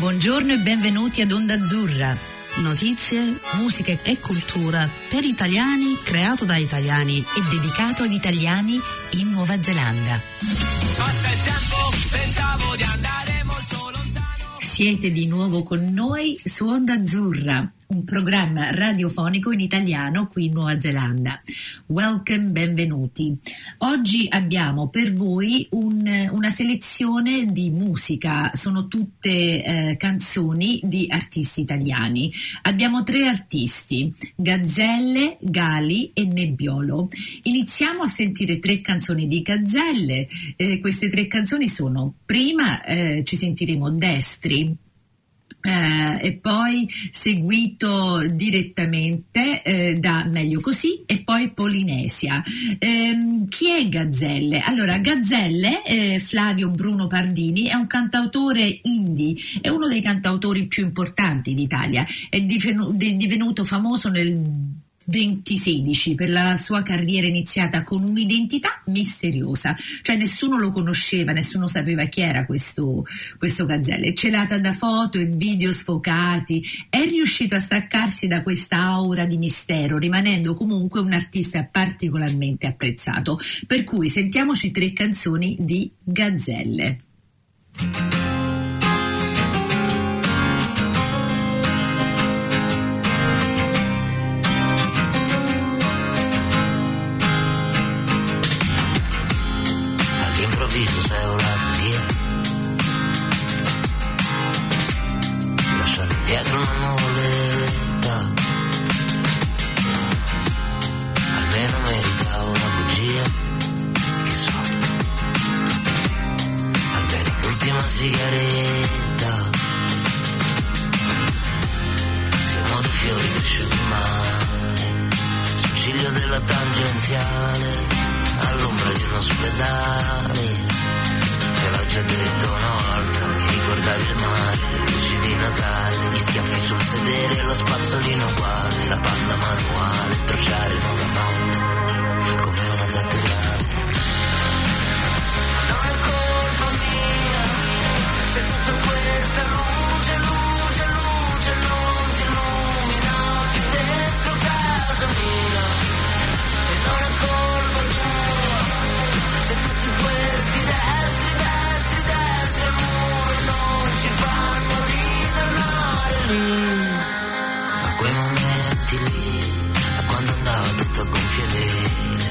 Buongiorno e benvenuti ad Onda Azzurra. Notizie, musica e cultura per italiani, creato da italiani e dedicato ad italiani in Nuova Zelanda. Passa il tempo, pensavo di andare molto lontano. Siete di nuovo con noi su Onda Azzurra un programma radiofonico in italiano qui in Nuova Zelanda. Welcome, benvenuti. Oggi abbiamo per voi un, una selezione di musica, sono tutte eh, canzoni di artisti italiani. Abbiamo tre artisti, Gazzelle, Gali e Nebbiolo. Iniziamo a sentire tre canzoni di Gazzelle. Eh, queste tre canzoni sono, prima eh, ci sentiremo Destri, eh, e poi seguito direttamente eh, da Meglio Così e poi Polinesia. Eh, chi è Gazzelle? Allora, Gazzelle, eh, Flavio Bruno Pardini, è un cantautore indie, è uno dei cantautori più importanti d'Italia, è divenuto famoso nel 2016 per la sua carriera iniziata con un'identità misteriosa, cioè nessuno lo conosceva, nessuno sapeva chi era questo, questo Gazzelle, celata da foto e video sfocati, è riuscito a staccarsi da questa aura di mistero, rimanendo comunque un artista particolarmente apprezzato. Per cui sentiamoci tre canzoni di Gazzelle. lì, a quei momenti lì, a quando andava tutto a gonfie vele,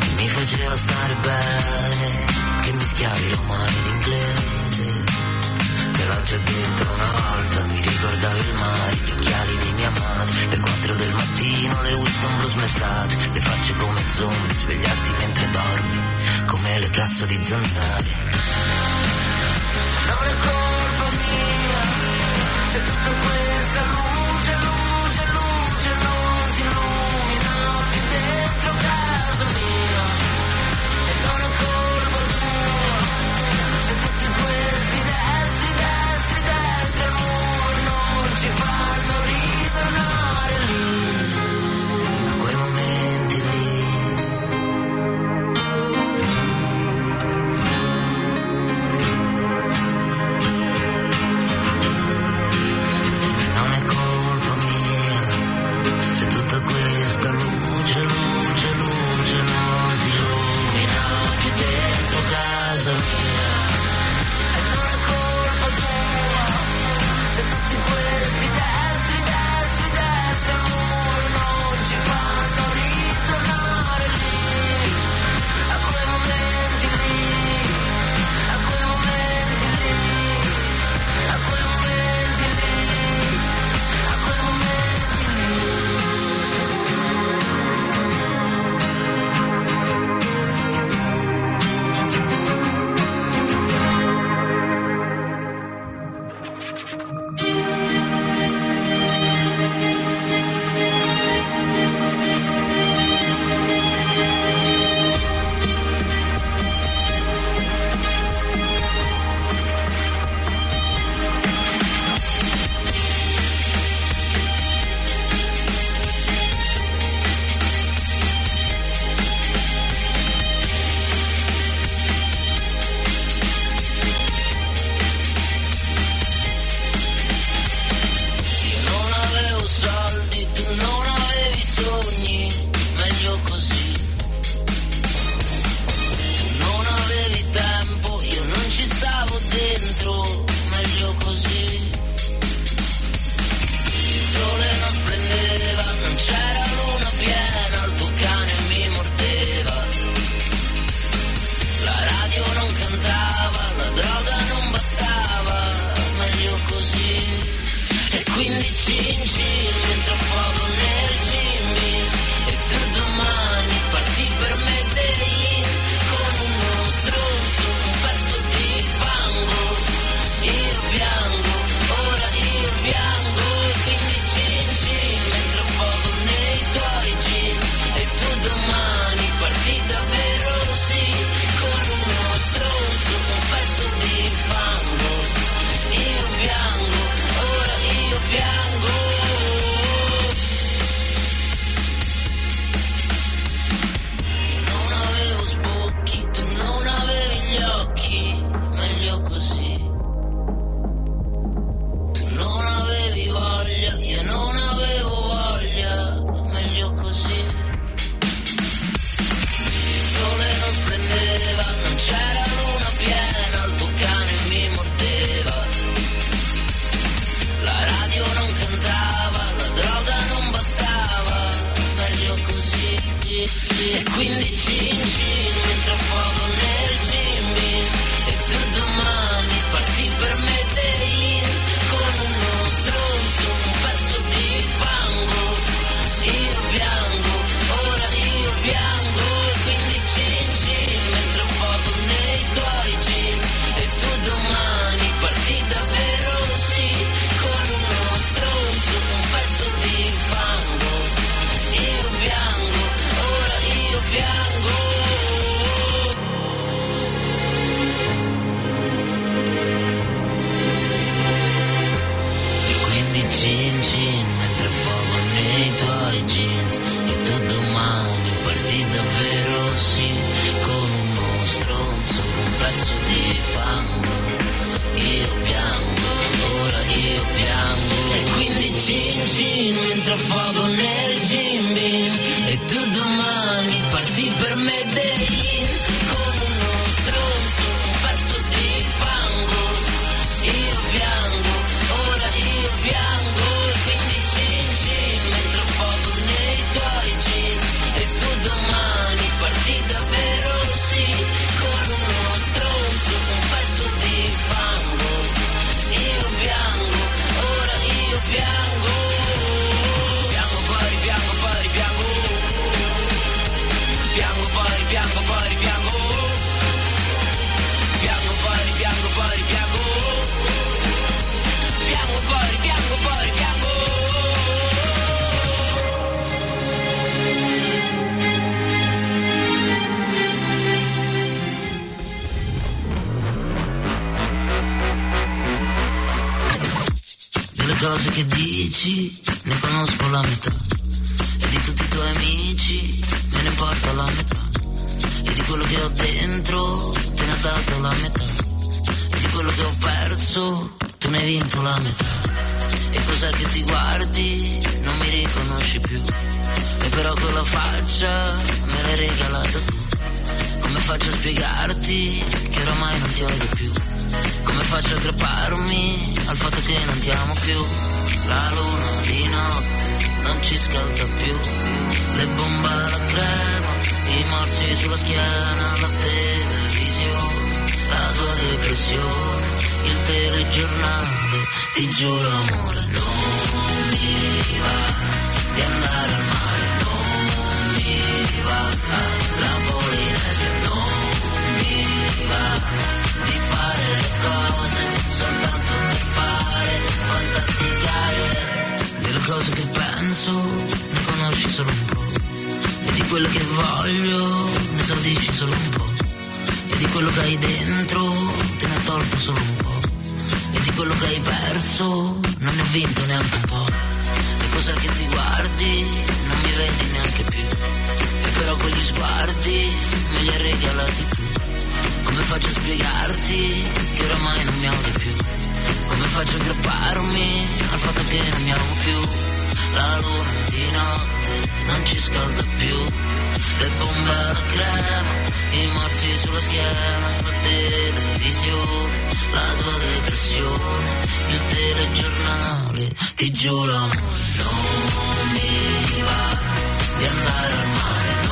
che mi faceva stare bene, che mischiavi romani ed inglese. Te l'ho già detta una volta, mi ricordavo il mare, gli occhiali di mia madre, le quattro del mattino, le Winston blu smezzate, le facce come zombie, svegliarti mentre dormi, come le cazzo di zanzare. It's a quindi cin cin your the is che dici? Ne conosco la metà. E di tutti i tuoi amici me ne importa la metà. E di quello che ho dentro te ne ho dato la metà. E di quello che ho perso tu ne hai vinto la metà. E cos'è che ti guardi? Non mi riconosci più. E però quella faccia me l'hai regalata tu. Come faccio a spiegarti che oramai non ti odio più? Come faccio a creparmi al fatto che non ti amo più? la luna di notte non ci scalda più, le bombe alla crema, i morsi sulla schiena, la televisione, la tua depressione, il telegiornale, ti giuro amore, non mi va. quello che voglio ne esordisci solo un po'. E di quello che hai dentro te ne ha tolto solo un po'. E di quello che hai perso non ne ho vinto neanche un po'. E cosa che ti guardi non mi vedi neanche più. E però quegli sguardi me li hai regalati tu. Come faccio a spiegarti che oramai non mi amo di più? Come faccio a aggrapparmi al fatto che non mi amo più? la luna di notte non ci scalda più, le bombe alla crema, i morti sulla schiena, la televisione, la tua depressione, il telegiornale, ti giuro amore, non mi va di andare al mare.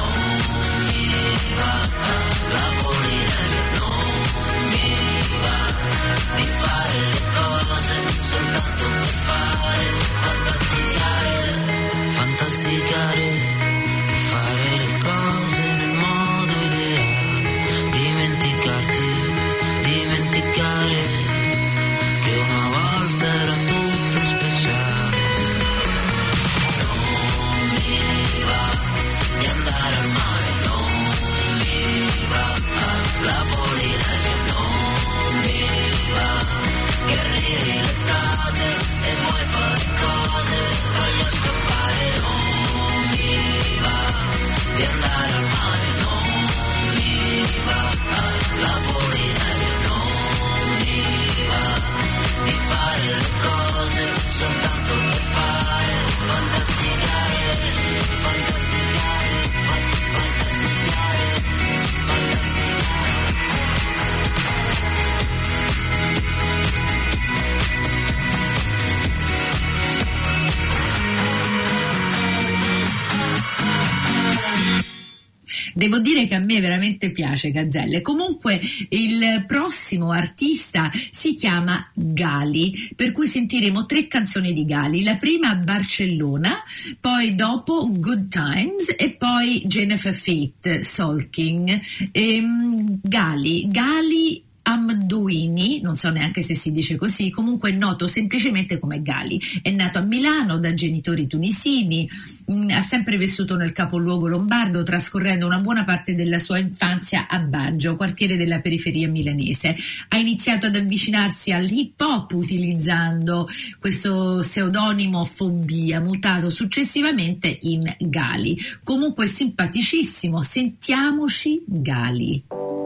Devo dire che a me veramente piace Gazzelle. Comunque il prossimo artista si chiama Gali, per cui sentiremo tre canzoni di Gali. La prima Barcellona, poi dopo Good Times e poi Jennifer Fate, Solking. Ehm, Gali, Gali Amduini, non so neanche se si dice così, comunque è noto semplicemente come Gali. È nato a Milano da genitori tunisini, mh, mm, ha sempre vissuto nel capoluogo lombardo, trascorrendo una buona parte della sua infanzia a Baggio, quartiere della periferia milanese. Ha iniziato ad avvicinarsi all'hip hop utilizzando questo pseudonimo Fobia, mutato successivamente in Gali. Comunque simpaticissimo, sentiamoci Gali.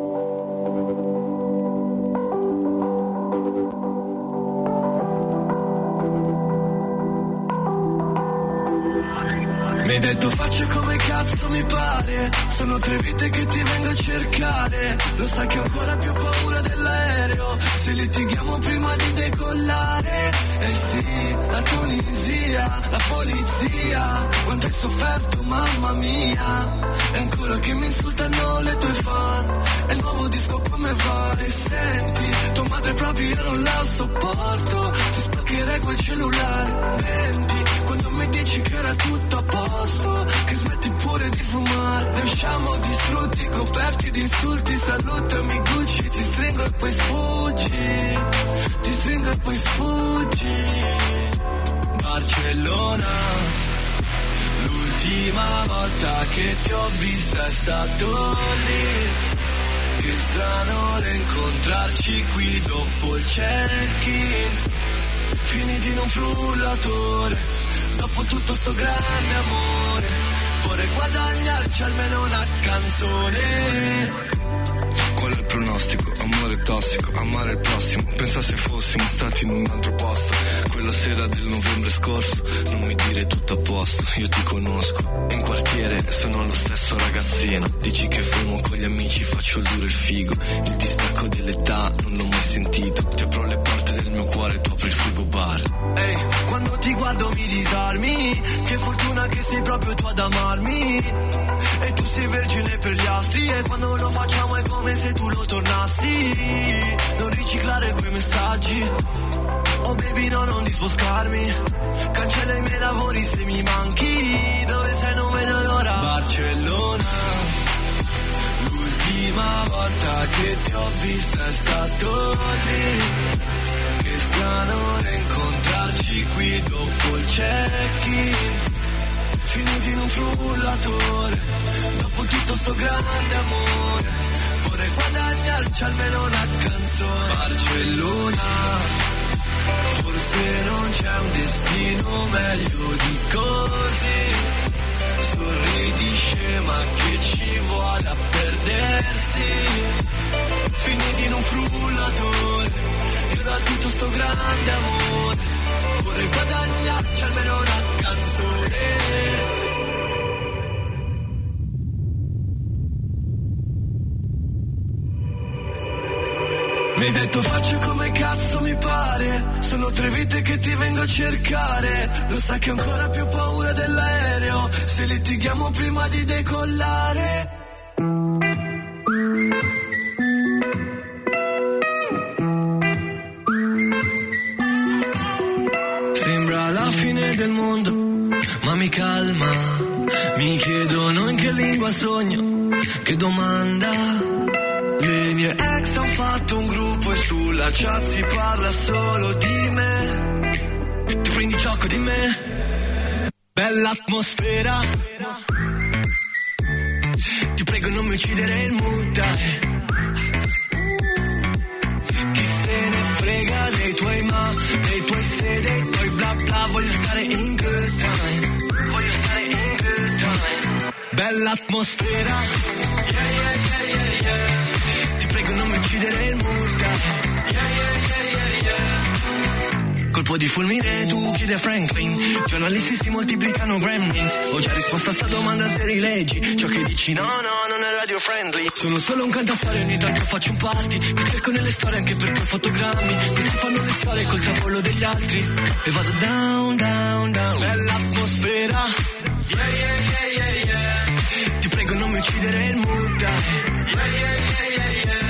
Detto faccio come cazzo mi pare. Sono tre vite che ti vengo a cercare. Lo sai che ho ancora più paura dell'aereo. Se litighiamo prima di decollare. Eh sì, la Tunisia, la polizia. Quanto hai sofferto mamma mia. E ancora che mi insultano le tue fan. E il nuovo disco come va E senti, tua madre proprio io non la sopporto. Ti spaccherei quel cellulare Menti, quando mi dici che era tutto a posto usciamo distrutti, coperti di insulti Salutami Gucci, ti stringo e poi sfuggi Ti stringo e poi sfuggi. Barcellona L'ultima volta che ti ho vista è stato lì. Che strano rincontrarci qui dopo il check-in. Finiti in un frullatore Dopo tutto sto grande amore Vorrei guadagnarci almeno una canzone. Qual è il pronostico? Amore tossico, amare il prossimo. Pensa se fossimo stati in un altro posto. Quella sera del novembre scorso Non mi dire tutto a posto, io ti conosco. In quartiere sono lo stesso ragazzino. Dici che fumo con gli amici, faccio il duro e il figo. Il distacco dell'età non l'ho mai sentito. Ti apro le porte del mio cuore, tu apri il frigo bar Che fortuna che sei proprio tu ad amarmi. E tu sei vergine per gli astri E quando lo facciamo è come se tu lo tornassi. Non riciclare quei messaggi. Oh baby no non disboscarmi. Cancella i miei lavori se mi manchi. Dove sei? Non vedo l'ora. Barcellona. L'ultima volta che ti ho vista è stato lì. Che strano rincontrarci qui dopo il check-in Finiti in un frullatore Dopo tutto sto grande amore. Vorrei guadagnarci almeno una canzone. Barcellona Forse non c'è un destino meglio di così. Sorridi scema che ci vuole a perdersi. Finiti in un frullatore Io da tutto sto grande hai detto faccio come cazzo mi pare. Sono tre vite che ti vengo a cercare. Lo sai che ho ancora più paura dell'aereo. Se litighiamo prima di decollare. Sembra la fine del mondo Ma mi calma. Mi chiedono in che lingua sogno. Che domanda mie ex hanno fatto un gruppo e sulla chat si parla solo di me. Ti prendi gioco di me? Bella atmosfera. Ti prego non mi uccidere il mood, dai. Chi se ne frega dei tuoi ma, dei tuoi se, dei tuoi bla bla. Voglio stare in good time. Voglio stare in good time. Bella atmosfera. Yeah, yeah, yeah, yeah, yeah prego non mi uccidere il mood Colpo di fulmine, tu chiedi a Franklin. Giornalisti si moltiplicano gremlins. Ho già risposto a sta domanda se rileggi Ciò che dici. No, no, non è radio friendly. Sono solo un cantastorie, ogni tanto faccio un party. Ti cerco nelle storie anche perché ho fotogrammi. Questi fanno le storie col tavolo degli altri. E vado down, down, down. Bella atmosfera. Yeah, yeah, yeah, yeah, yeah. Mi uccidere il mood dai yeah, yeah, yeah, yeah,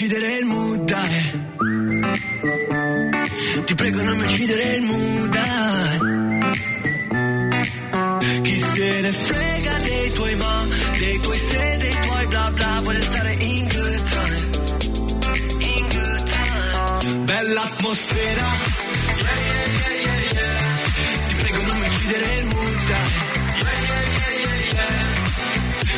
uccidere il dai Ti prego non mi uccidere il mood se ne frega dei tuoi ma Dei tuoi se, dei tuoi bla bla Voglio stare in good time In good time Bella atmosfera Yeah, yeah, yeah, yeah. Ti prego non mi uccidere il mood.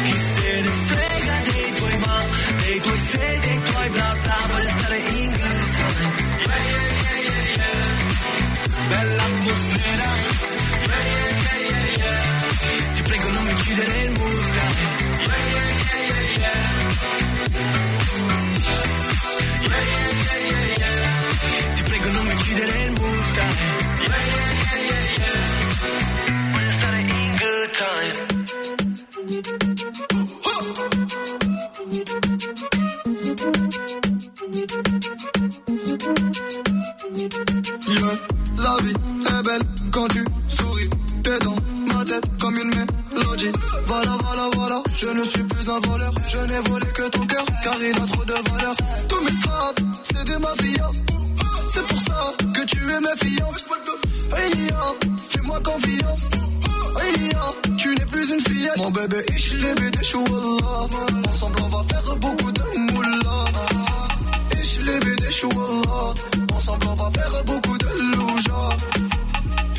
Chi se ne frega dei tuoi ma Dei tuoi se, dei tuoi bla bla Voglio stare in good time. Bella atmosfera prego non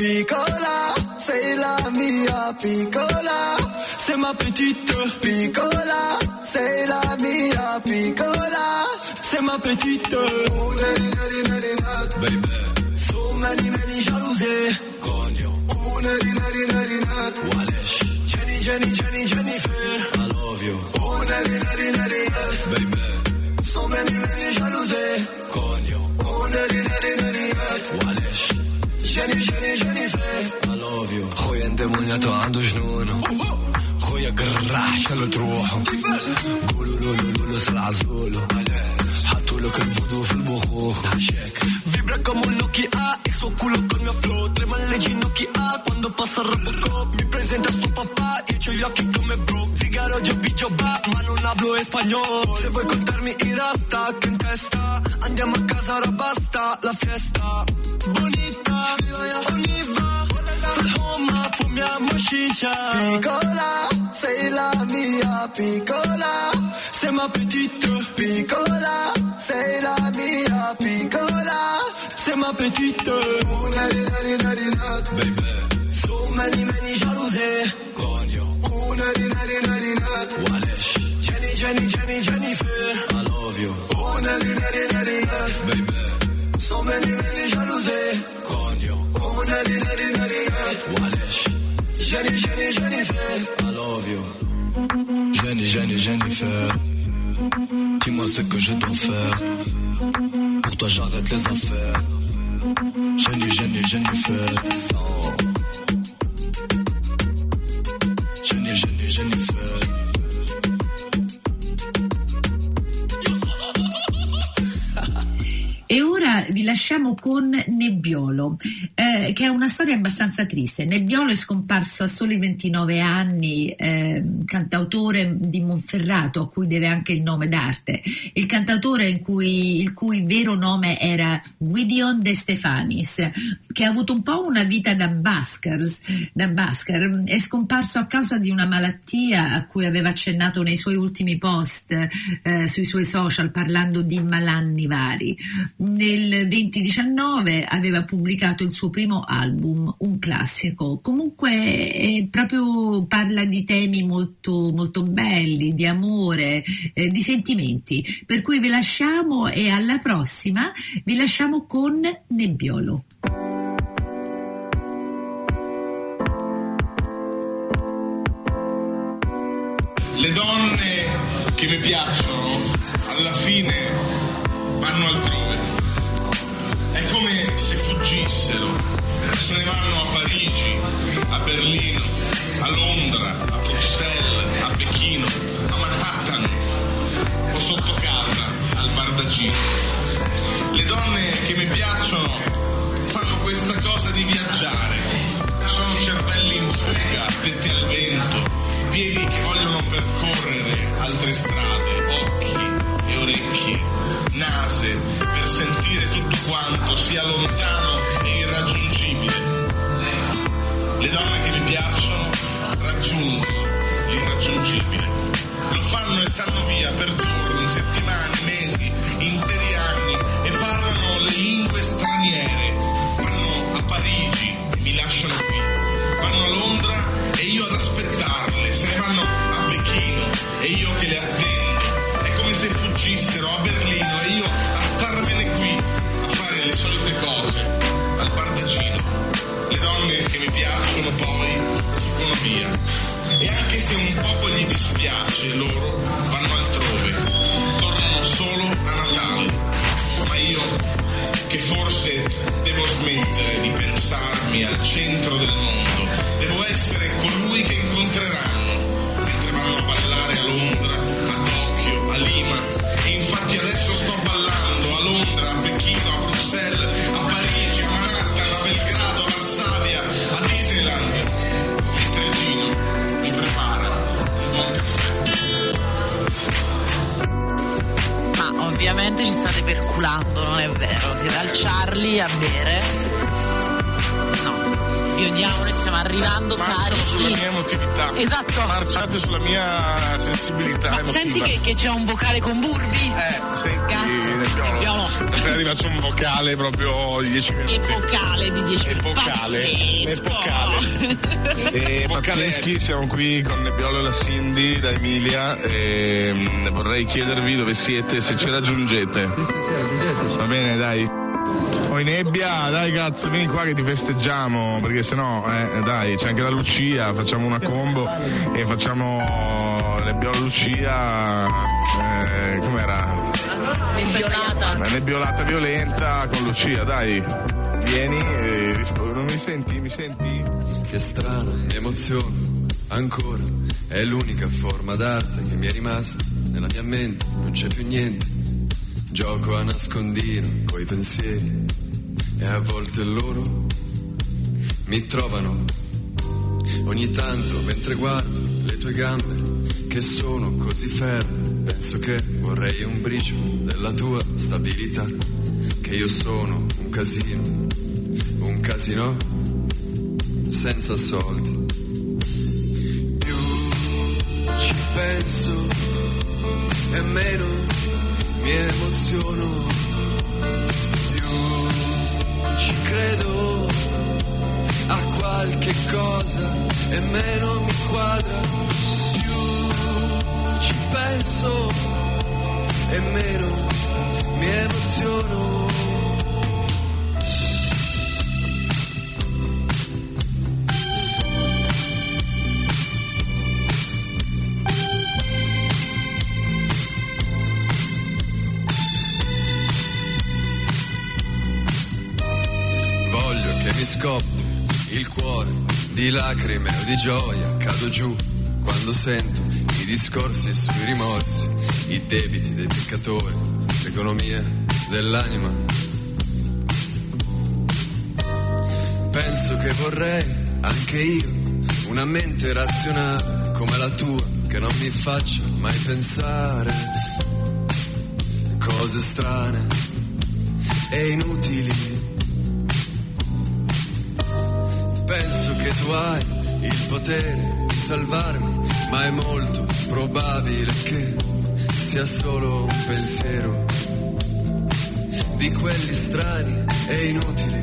Piccola, c'est la mia, piccola. C'est ma petite Piccola, c'est la mia, piccola. C'est ma petite Oh, neri, neri, neri, neri. Baby So many many jalousie Cogno Oh, neri, neri, neri, neri. Walesh Jenny Jenny Jenny Jennifer I love you Oh, neri, neri, neri, neri. Baby So many, many jalousie. Cogno Oh, neri, neri, neri, neri. Walesh Jenny, Jenny, Jennifer. I love you خويا اندمونياتو عنده جنون خويا قراح شالو تروحهم قولوا له له له سلع زولو حطوا لك الفودو في البخوخ Vibra como un Nokia e suo culo col mio flow Tremano le ginocchia quando passa il Robocop Mi presenta sto papà, io c'ho gli occhi come Brooke Figaro, yo bicho va, ma non hablo espagnol Se vuoi contarmi i rasta che in testa Andiamo a ma petite Piccola, sei la mia, piccola. C'est ma petite Oh, neri, neri, neri. Baby So many many jalousie Cogno Oh, neri, neri, neri, neri. Walesh Jenny Jenny Jenny Jennifer I love you Oh, neri, neri, neri, neri. Baby So many, many jalousie. Cogno Oh, neri, neri, neri, neri. Walesh Jenny, Jenny, Jennifer. I love you Jenny Jenny Jennifer Dis-moi ce que je dois faire. Pour toi j'arrête les affaires. Jenny Jenny Jennifer Jenny Vi lasciamo con Nebbiolo, eh, che è una storia abbastanza triste. Nebbiolo è scomparso a soli 29 anni, eh, cantautore di Monferrato, a cui deve anche il nome d'arte. Il cantautore cui- il cui vero nome era Gideon De Stefanis, che ha avuto un po' una vita da, buskers, da busker, è scomparso a causa di una malattia a cui aveva accennato nei suoi ultimi post eh, sui suoi social parlando di malanni vari. Nel 2019 aveva pubblicato il suo primo album, un classico. Comunque eh, proprio parla di temi molto, molto belli, di amore, eh, di sentimenti. Per cui vi lasciamo e alla prossima vi lasciamo con Nebbiolo. Le donne che mi piacciono alla fine vanno altrove. È come se fuggissero, se ne vanno a Parigi, a Berlino, a Londra, a Bruxelles, a Pechino, a Manhattan o sotto casa al Bardagino. Le donne che mi piacciono fanno questa cosa di viaggiare, sono cervelli in fuga, detti al vento, piedi che vogliono percorrere altre strade, occhi e orecchie, nase per sentire tutto quanto sia lontano e irraggiungibile. Le donne che mi piacciono raggiungono l'irraggiungibile. Lo fanno e stanno via per giorni, settimane, mesi, interi anni e parlano le lingue straniere. Perculando, non è vero? Siete al Charlie a bere? Odiamo, noi stiamo arrivando Marciano sulla carichi. mia emotività. Esatto. Marciate sulla mia sensibilità Ma emotiva. senti che, che c'è un vocale con Burbi? Eh, senti, Cazzo, Nebbiolo. Nebbiolo. Stasera arriva un vocale proprio di 10 minuti. Epocale di 10 minuti. Epocale. Epocale. E Pazzeschi, siamo qui con Nebbiolo e la Cindy da Emilia e mm, vorrei chiedervi dove siete, se ci raggiungete. Va bene, dai. Poi nebbia, dai cazzo, vieni qua che ti festeggiamo, perché sennò, eh, dai, c'è anche la Lucia, facciamo una combo e facciamo Nebbiolo Lucia, eh, com'era? Violata. La nebbiolata violenta con Lucia, dai. Vieni e rispondi. Non mi senti? Mi senti? Che strana emozione, ancora, è l'unica forma d'arte che mi è rimasta nella mia mente, non c'è più niente. Gioco a nascondino coi pensieri e a volte loro mi trovano. Ogni tanto mentre guardo le tue gambe che sono così ferme, penso che vorrei un briciolo della tua stabilità, che io sono un casino, un casino senza soldi. Più ci penso e meno mi emoziono. Credo a qualche cosa e meno mi quadra. Più ci penso e meno mi emoziono. Scoppi il cuore di lacrime o di gioia. Cado giù quando sento i discorsi sui rimorsi, i debiti dei peccatori, l'economia dell'anima. Penso che vorrei anche io una mente razionale come la tua che non mi faccia mai pensare cose strane e inutili. Tu hai il potere di salvarmi, ma è molto probabile che sia solo un pensiero di quelli strani e inutili.